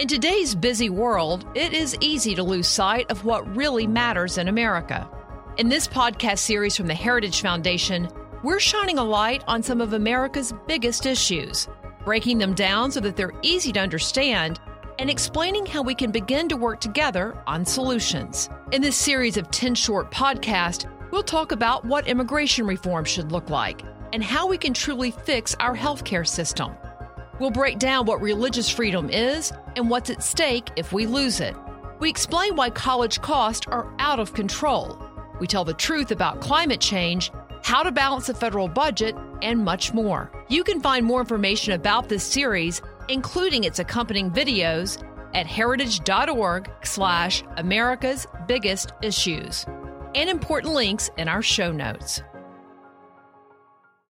In today's busy world, it is easy to lose sight of what really matters in America. In this podcast series from the Heritage Foundation, we're shining a light on some of America's biggest issues, breaking them down so that they're easy to understand, and explaining how we can begin to work together on solutions. In this series of 10 short podcasts, we'll talk about what immigration reform should look like and how we can truly fix our healthcare system. We'll break down what religious freedom is and what's at stake if we lose it. We explain why college costs are out of control. We tell the truth about climate change, how to balance a federal budget, and much more. You can find more information about this series, including its accompanying videos, at heritage.org slash America's Biggest Issues, and important links in our show notes.